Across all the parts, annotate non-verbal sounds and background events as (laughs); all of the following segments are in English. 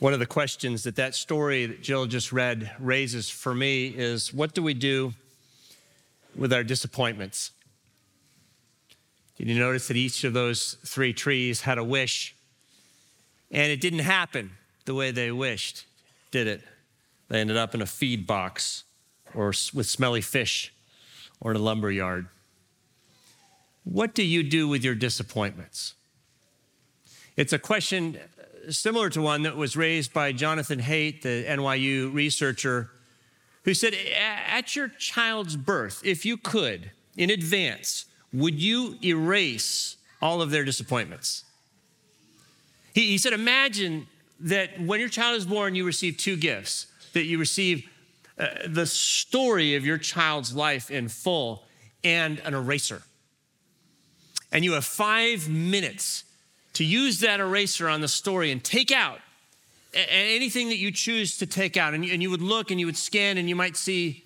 One of the questions that that story that Jill just read raises for me is what do we do with our disappointments? Did you notice that each of those three trees had a wish and it didn't happen the way they wished, did it? They ended up in a feed box or with smelly fish or in a lumber yard. What do you do with your disappointments? It's a question similar to one that was raised by Jonathan Haidt, the NYU researcher, who said, At your child's birth, if you could, in advance, would you erase all of their disappointments? He, he said, Imagine that when your child is born, you receive two gifts, that you receive uh, the story of your child's life in full and an eraser. And you have five minutes to use that eraser on the story and take out anything that you choose to take out. And you, would look and you would scan and you might see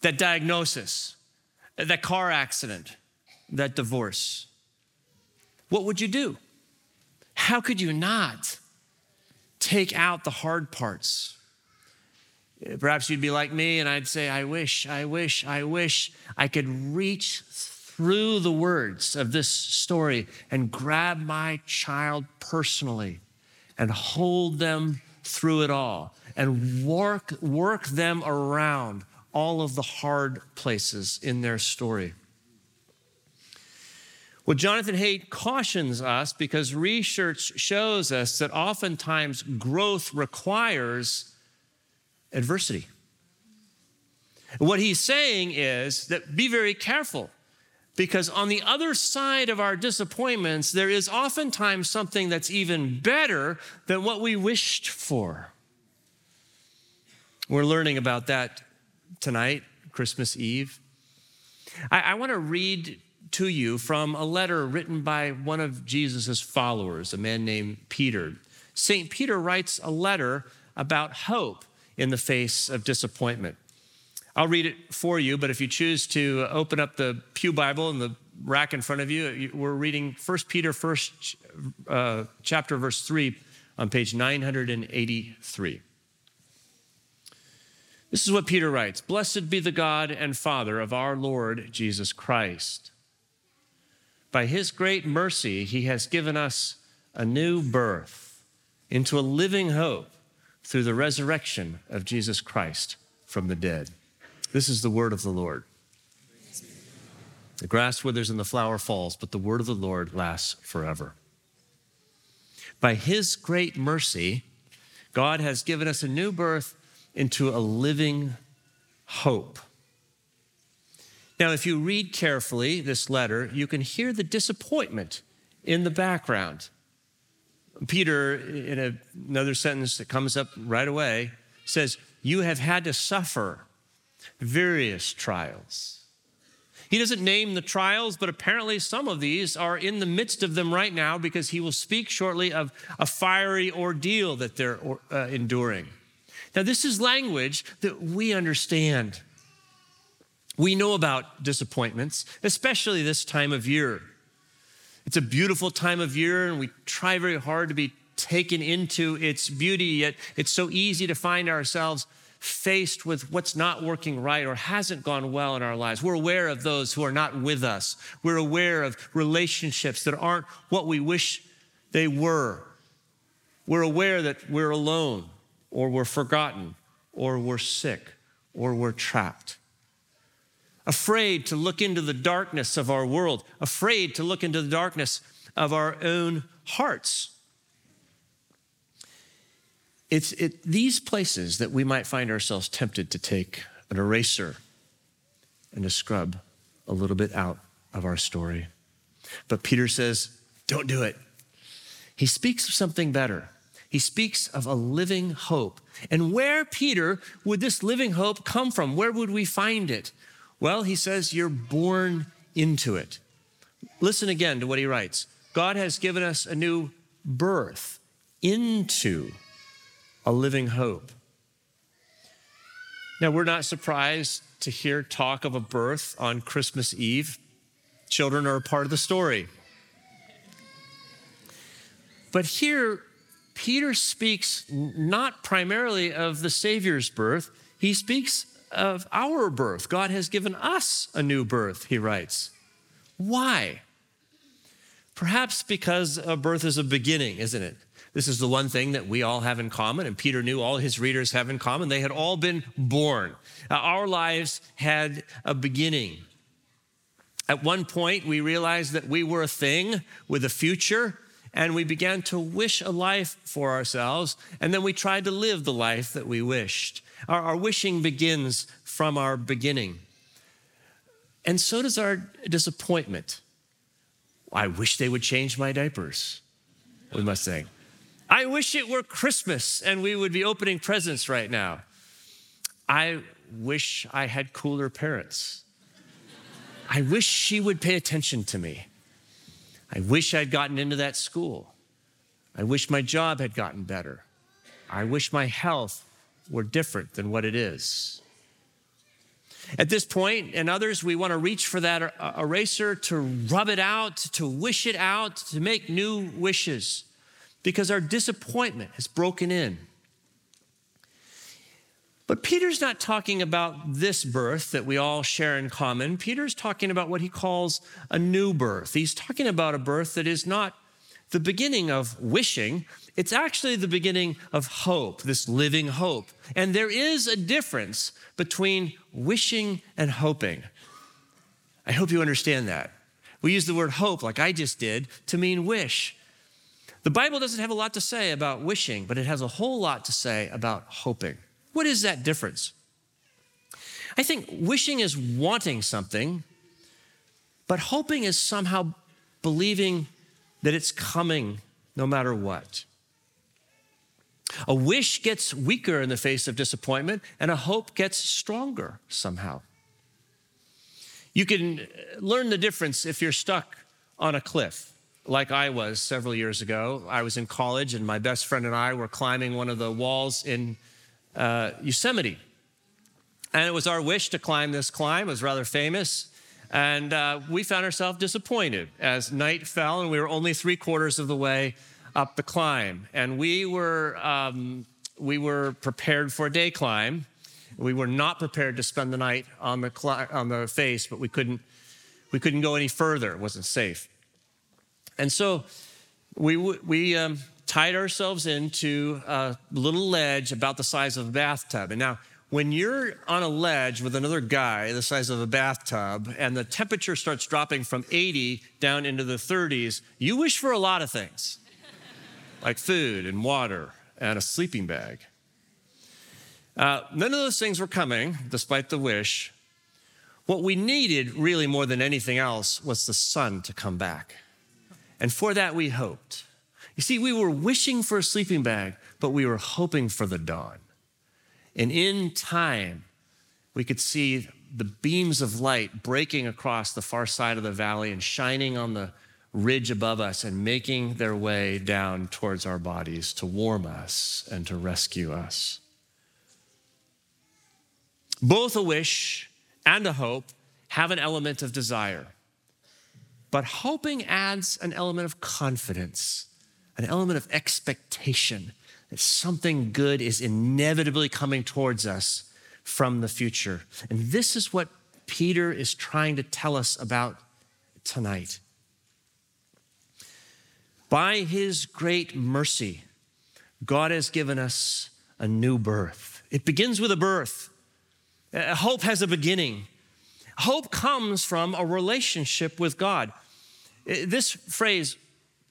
that diagnosis, that car accident, that divorce. What would you do? How could you not take out the hard parts? Perhaps you'd be like me and I'd say, I wish, I wish, I wish I could reach through the words of this story and grab my child personally and hold them through it all and work, work them around all of the hard places in their story. Well, Jonathan Haidt cautions us because research shows us that oftentimes growth requires adversity. What he's saying is that be very careful because on the other side of our disappointments, there is oftentimes something that's even better than what we wished for. We're learning about that tonight, Christmas Eve. I, I want to read to you from a letter written by one of Jesus' followers, a man named Peter. St. Peter writes a letter about hope in the face of disappointment. I'll read it for you, but if you choose to open up the Pew Bible in the rack in front of you, we're reading 1 Peter, first uh, chapter, verse 3 on page 983. This is what Peter writes Blessed be the God and Father of our Lord Jesus Christ. By his great mercy, he has given us a new birth into a living hope through the resurrection of Jesus Christ from the dead. This is the word of the Lord. The grass withers and the flower falls, but the word of the Lord lasts forever. By his great mercy, God has given us a new birth into a living hope. Now, if you read carefully this letter, you can hear the disappointment in the background. Peter, in a, another sentence that comes up right away, says, You have had to suffer various trials. He doesn't name the trials, but apparently some of these are in the midst of them right now because he will speak shortly of a fiery ordeal that they're uh, enduring. Now, this is language that we understand. We know about disappointments, especially this time of year. It's a beautiful time of year, and we try very hard to be taken into its beauty, yet it's so easy to find ourselves faced with what's not working right or hasn't gone well in our lives. We're aware of those who are not with us. We're aware of relationships that aren't what we wish they were. We're aware that we're alone or we're forgotten or we're sick or we're trapped. Afraid to look into the darkness of our world, afraid to look into the darkness of our own hearts. It's it, these places that we might find ourselves tempted to take an eraser and to scrub a little bit out of our story. But Peter says, don't do it. He speaks of something better. He speaks of a living hope. And where, Peter, would this living hope come from? Where would we find it? Well, he says, you're born into it. Listen again to what he writes God has given us a new birth into a living hope. Now, we're not surprised to hear talk of a birth on Christmas Eve. Children are a part of the story. But here, Peter speaks not primarily of the Savior's birth, he speaks of our birth. God has given us a new birth, he writes. Why? Perhaps because a birth is a beginning, isn't it? This is the one thing that we all have in common, and Peter knew all his readers have in common. They had all been born. Uh, our lives had a beginning. At one point, we realized that we were a thing with a future, and we began to wish a life for ourselves, and then we tried to live the life that we wished. Our, our wishing begins from our beginning. And so does our disappointment. I wish they would change my diapers, we must say. I wish it were Christmas and we would be opening presents right now. I wish I had cooler parents. I wish she would pay attention to me. I wish I'd gotten into that school. I wish my job had gotten better. I wish my health were different than what it is. At this point and others, we want to reach for that er, eraser to rub it out, to wish it out, to make new wishes because our disappointment has broken in. But Peter's not talking about this birth that we all share in common. Peter's talking about what he calls a new birth. He's talking about a birth that is not the beginning of wishing, it's actually the beginning of hope, this living hope. And there is a difference between wishing and hoping. I hope you understand that. We use the word hope, like I just did, to mean wish. The Bible doesn't have a lot to say about wishing, but it has a whole lot to say about hoping. What is that difference? I think wishing is wanting something, but hoping is somehow believing that it's coming no matter what. A wish gets weaker in the face of disappointment, and a hope gets stronger somehow. You can learn the difference if you're stuck on a cliff like I was several years ago. I was in college, and my best friend and I were climbing one of the walls in uh, Yosemite. And it was our wish to climb this climb. It was rather famous. And uh, we found ourselves disappointed as night fell, and we were only three quarters of the way up the climb. And we were, um, we were prepared for a day climb. We were not prepared to spend the night on the, on the face, but we couldn't, we couldn't go any further. It wasn't safe. And so we, we um, tied ourselves into a little ledge about the size of a bathtub. And now, when you're on a ledge with another guy the size of a bathtub and the temperature starts dropping from 80 down into the 30s, you wish for a lot of things like food and water and a sleeping bag. Uh, none of those things were coming, despite the wish. What we needed, really more than anything else, was the sun to come back. And for that, we hoped. You see, we were wishing for a sleeping bag, but we were hoping for the dawn. And in time, we could see the beams of light breaking across the far side of the valley and shining on the ridge above us and making their way down towards our bodies to warm us and to rescue us. Both a wish and a hope have an element of desire. But hoping adds an element of confidence, an element of expectation that something good is inevitably coming towards us from the future. And this is what Peter is trying to tell us about tonight. By his great mercy, God has given us a new birth. It begins with a birth. Hope has a beginning. Hope comes from a relationship with God. This phrase,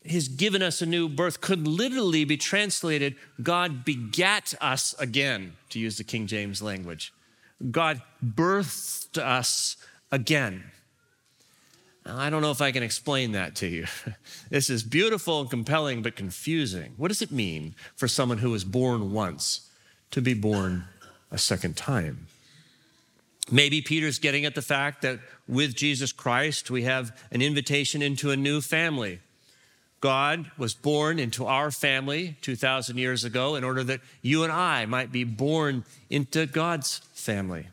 He's given us a new birth, could literally be translated God begat us again, to use the King James language. God birthed us again. I don't know if I can explain that to you. (laughs) this is beautiful and compelling, but confusing. What does it mean for someone who was born once to be born a second time? Maybe Peter's getting at the fact that with Jesus Christ, we have an invitation into a new family. God was born into our family 2,000 years ago in order that you and I might be born into God's family.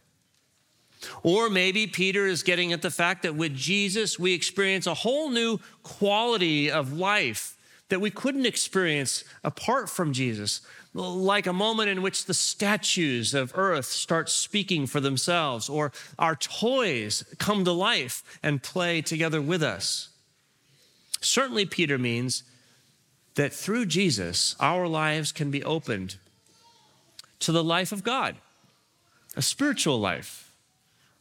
Or maybe Peter is getting at the fact that with Jesus, we experience a whole new quality of life that we couldn't experience apart from Jesus, like a moment in which the statues of earth start speaking for themselves, or our toys come to life and play together with us. Certainly, Peter means that through Jesus, our lives can be opened to the life of God, a spiritual life,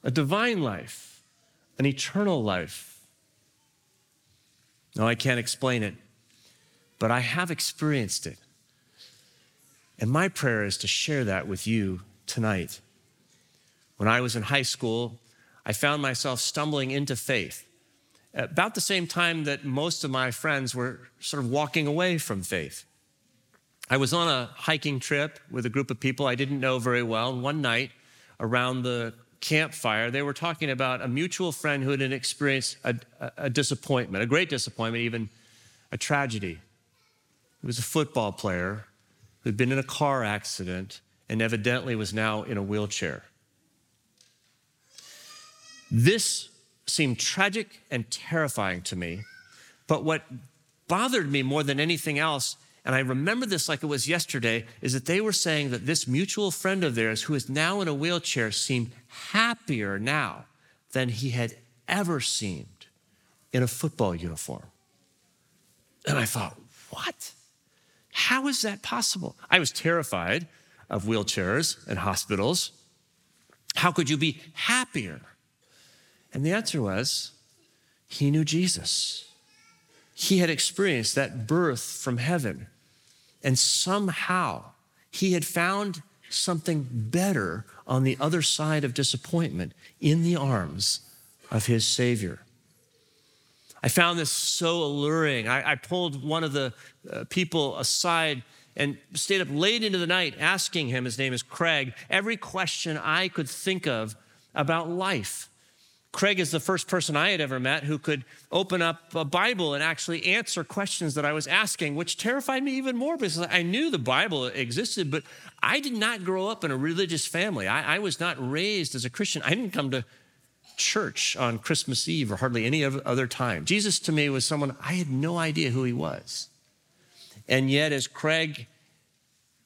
a divine life, an eternal life. No, I can't explain it, but I have experienced it. And my prayer is to share that with you tonight. When I was in high school, I found myself stumbling into faith about the same time that most of my friends were sort of walking away from faith. I was on a hiking trip with a group of people I didn't know very well. One night around the campfire, they were talking about a mutual friend who had experienced a, a disappointment, a great disappointment, even a tragedy. He was a football player who'd been in a car accident and evidently was now in a wheelchair. This seemed tragic and terrifying to me, but what bothered me more than anything else, and I remember this like it was yesterday, is that they were saying that this mutual friend of theirs, who is now in a wheelchair, seemed happier now than he had ever seemed in a football uniform. And I thought, what? How is that possible? I was terrified of wheelchairs and hospitals. How could you be happier? And the answer was he knew Jesus. He had experienced that birth from heaven. And somehow he had found something better on the other side of disappointment in the arms of his Savior. I found this so alluring. I, I pulled one of the uh, people aside and stayed up late into the night asking him, his name is Craig, every question I could think of about life. Craig is the first person I had ever met who could open up a Bible and actually answer questions that I was asking, which terrified me even more because I knew the Bible existed, but I did not grow up in a religious family. I, I was not raised as a Christian. I didn't come to church on Christmas Eve or hardly any other time. Jesus to me was someone I had no idea who he was. And yet, as Craig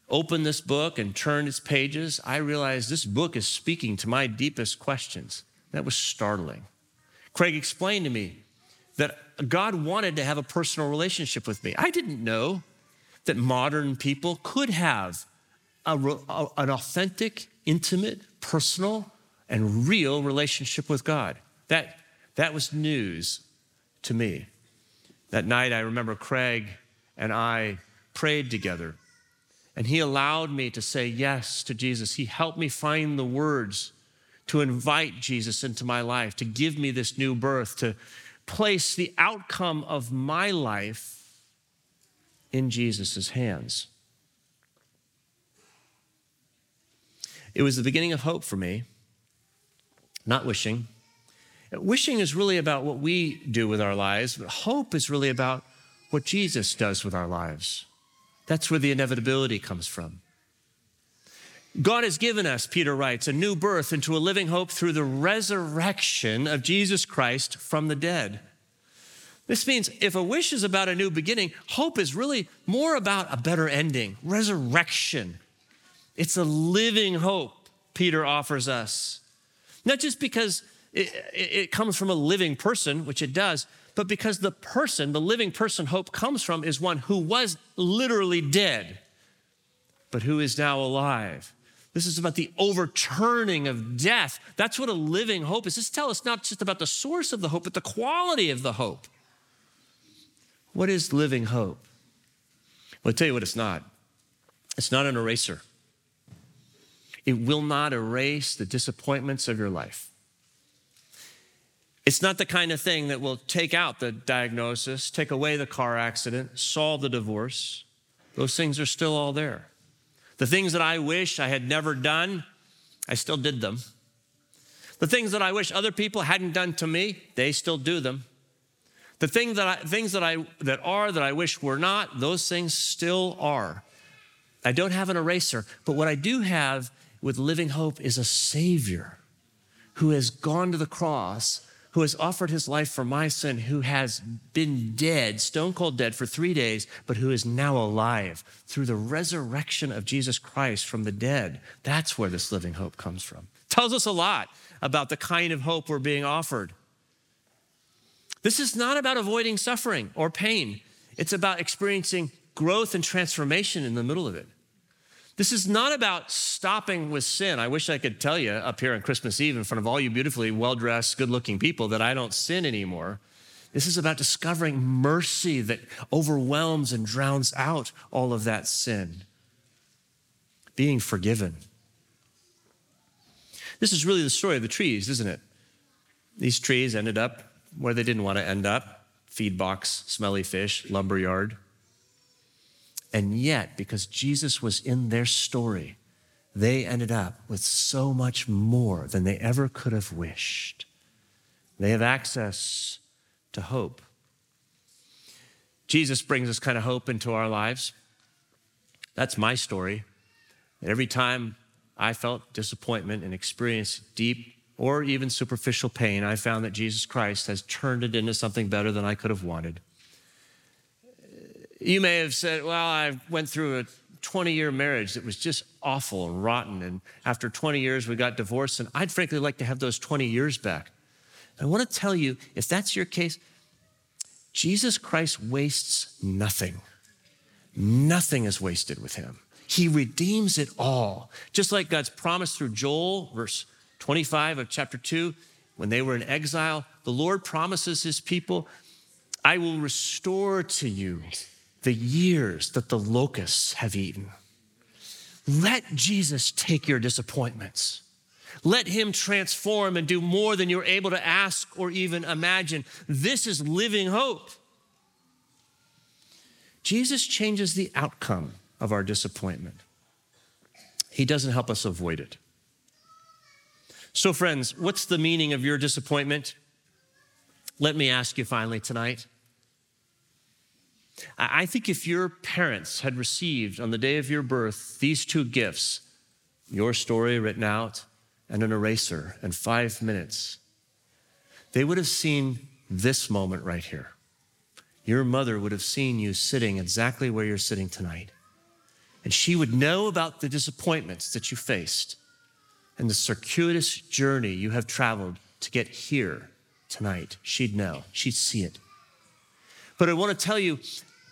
opened this book and turned its pages, I realized this book is speaking to my deepest questions. That was startling. Craig explained to me that God wanted to have a personal relationship with me. I didn't know that modern people could have a, a, an authentic, intimate, personal and real relationship with God. That, that was news to me. That night, I remember Craig and I prayed together, and he allowed me to say yes to Jesus. He helped me find the words to invite Jesus into my life, to give me this new birth, to place the outcome of my life in Jesus' hands. It was the beginning of hope for me not wishing. Wishing is really about what we do with our lives, but hope is really about what Jesus does with our lives. That's where the inevitability comes from. God has given us, Peter writes, a new birth into a living hope through the resurrection of Jesus Christ from the dead. This means if a wish is about a new beginning, hope is really more about a better ending, resurrection. It's a living hope Peter offers us. Not just because it, it, comes from a living person, which it does, but because the person, the living person hope comes from, is one who was literally dead, but who is now alive. This is about the overturning of death. That's what a living hope is. This tells us not just about the source of the hope, but the quality of the hope. What is living hope? Well, I'll tell you what it's not. It's not an eraser. It will not erase the disappointments of your life. It's not the kind of thing that will take out the diagnosis, take away the car accident, solve the divorce. Those things are still all there. The things that I wish I had never done, I still did them. The things that I wish other people hadn't done to me, they still do them. The thing that I, things that I that are that I wish were not, those things still are. I don't have an eraser, but what I do have with living hope is a Savior who has gone to the cross who has offered his life for my sin, who has been dead, stone cold dead for three days, but who is now alive through the resurrection of Jesus Christ from the dead. That's where this living hope comes from. Tells us a lot about the kind of hope we're being offered. This is not about avoiding suffering or pain, it's about experiencing growth and transformation in the middle of it. This is not about stopping with sin. I wish I could tell you up here on Christmas Eve in front of all you beautifully well dressed, good looking people that I don't sin anymore. This is about discovering mercy that overwhelms and drowns out all of that sin. Being forgiven. This is really the story of the trees, isn't it? These trees ended up where they didn't want to end up feed box, smelly fish, lumber yard. And yet, because Jesus was in their story, they ended up with so much more than they ever could have wished. They have access to hope. Jesus brings this kind of hope into our lives. That's my story. Every time I felt disappointment and experienced deep or even superficial pain, I found that Jesus Christ has turned it into something better than I could have wanted. You may have said, Well, I went through a 20 year marriage that was just awful and rotten. And after 20 years, we got divorced. And I'd frankly like to have those 20 years back. I want to tell you if that's your case, Jesus Christ wastes nothing. Nothing is wasted with him. He redeems it all. Just like God's promise through Joel, verse 25 of chapter 2, when they were in exile, the Lord promises his people, I will restore to you the years that the locusts have eaten. Let Jesus take your disappointments. Let him transform and do more than you're able to ask or even imagine. This is living hope. Jesus changes the outcome of our disappointment. He doesn't help us avoid it. So, friends, what's the meaning of your disappointment? Let me ask you finally tonight I think if your parents had received on the day of your birth these two gifts, your story written out and an eraser and five minutes, they would have seen this moment right here. Your mother would have seen you sitting exactly where you're sitting tonight. And she would know about the disappointments that you faced and the circuitous journey you have traveled to get here tonight. She'd know, she'd see it. But I want to tell you,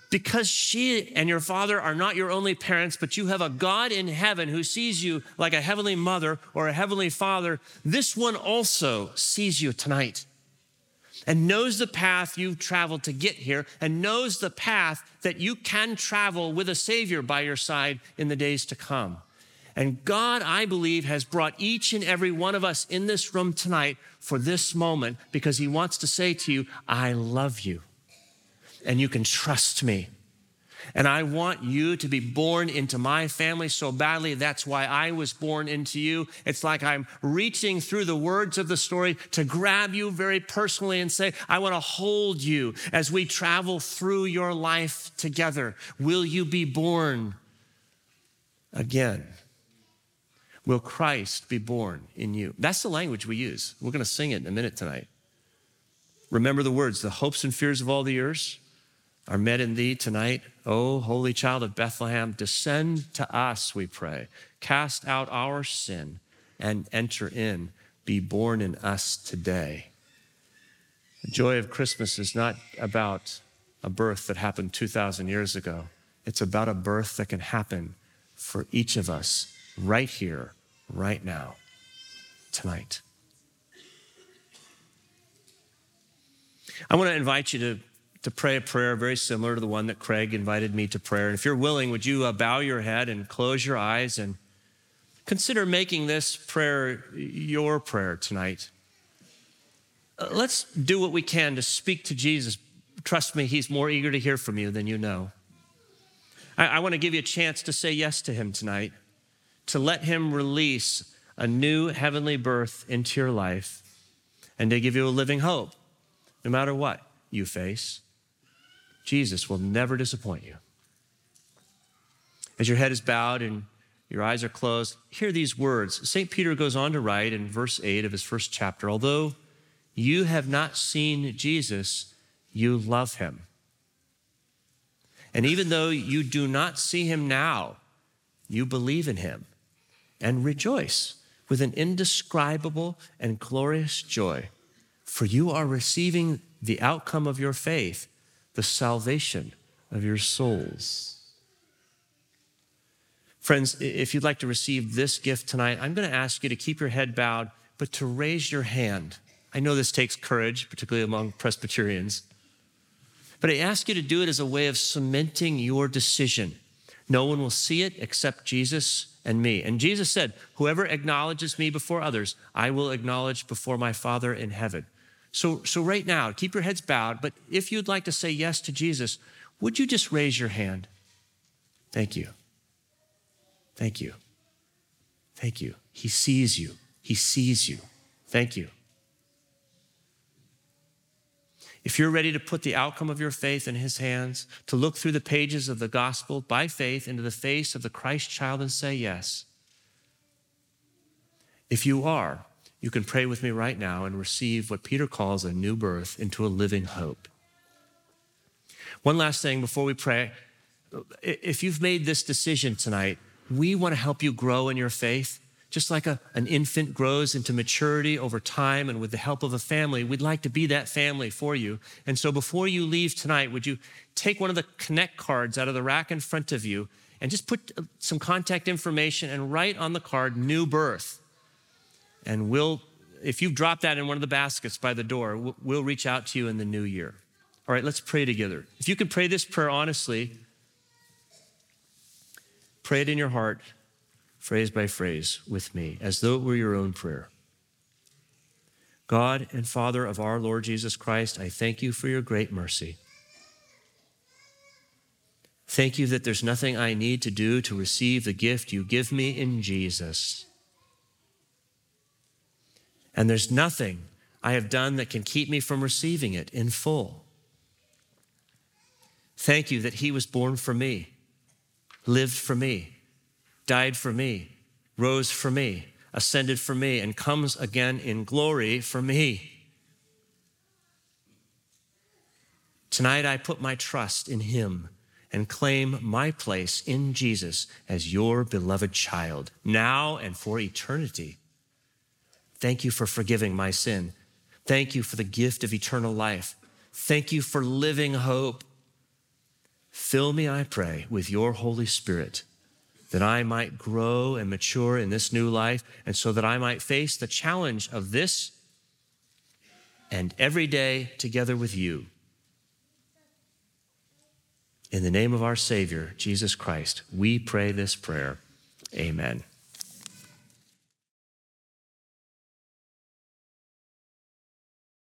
because she and your father are not your only parents, but you have a God in heaven who sees you like a heavenly mother or a heavenly father, this one also sees you tonight and knows the path you've traveled to get here and knows the path that you can travel with a Savior by your side in the days to come. And God, I believe, has brought each and every one of us in this room tonight for this moment because He wants to say to you, I love you and you can trust me. And I want you to be born into my family so badly. That's why I was born into you. It's like I'm reaching through the words of the story to grab you very personally and say, I want to hold you as we travel through your life together. Will you be born again? Will Christ be born in you? That's the language we use. We're going to sing it in a minute tonight. Remember the words, the hopes and fears of all the earth are met in thee tonight. O holy child of Bethlehem, descend to us, we pray. Cast out our sin and enter in. Be born in us today. The joy of Christmas is not about a birth that happened 2,000 years ago. It's about a birth that can happen for each of us right here, right now, tonight. I want to invite you to to pray a prayer very similar to the one that Craig invited me to prayer. And if you're willing, would you uh, bow your head and close your eyes and consider making this prayer your prayer tonight? Uh, let's do what we can to speak to Jesus. Trust me, he's more eager to hear from you than you know. I, I want to give you a chance to say yes to him tonight, to let him release a new heavenly birth into your life, and to give you a living hope, no matter what you face. Jesus will never disappoint you. As your head is bowed and your eyes are closed, hear these words. St. Peter goes on to write in verse 8 of his first chapter Although you have not seen Jesus, you love him. And even though you do not see him now, you believe in him and rejoice with an indescribable and glorious joy, for you are receiving the outcome of your faith, the salvation of your souls. Friends, if you'd like to receive this gift tonight, I'm going to ask you to keep your head bowed, but to raise your hand. I know this takes courage, particularly among Presbyterians, but I ask you to do it as a way of cementing your decision. No one will see it except Jesus and me. And Jesus said, Whoever acknowledges me before others, I will acknowledge before my Father in heaven. So, so right now, keep your heads bowed, but if you'd like to say yes to Jesus, would you just raise your hand? Thank you. Thank you. Thank you. He sees you. He sees you. Thank you. If you're ready to put the outcome of your faith in His hands, to look through the pages of the gospel by faith into the face of the Christ child and say yes, if you are, you can pray with me right now and receive what Peter calls a new birth into a living hope. One last thing before we pray. If you've made this decision tonight, we want to help you grow in your faith. Just like a, an infant grows into maturity over time and with the help of a family, we'd like to be that family for you. And so before you leave tonight, would you take one of the Connect cards out of the rack in front of you and just put uh, some contact information and write on the card, new birth. And we'll, if you've dropped that in one of the baskets by the door, we'll reach out to you in the new year. All right, let's pray together. If you can pray this prayer honestly, Pray it in your heart, phrase by phrase, with me, as though it were your own prayer. God and Father of our Lord Jesus Christ, I thank you for your great mercy. Thank you that there's nothing I need to do to receive the gift you give me in Jesus. And there's nothing I have done that can keep me from receiving it in full. Thank you that He was born for me lived for me, died for me, rose for me, ascended for me, and comes again in glory for me. Tonight, I put my trust in Him and claim my place in Jesus as your beloved child, now and for eternity. Thank you for forgiving my sin. Thank you for the gift of eternal life. Thank you for living hope. Fill me, I pray, with your Holy Spirit that I might grow and mature in this new life, and so that I might face the challenge of this and every day together with you. In the name of our Savior, Jesus Christ, we pray this prayer. Amen.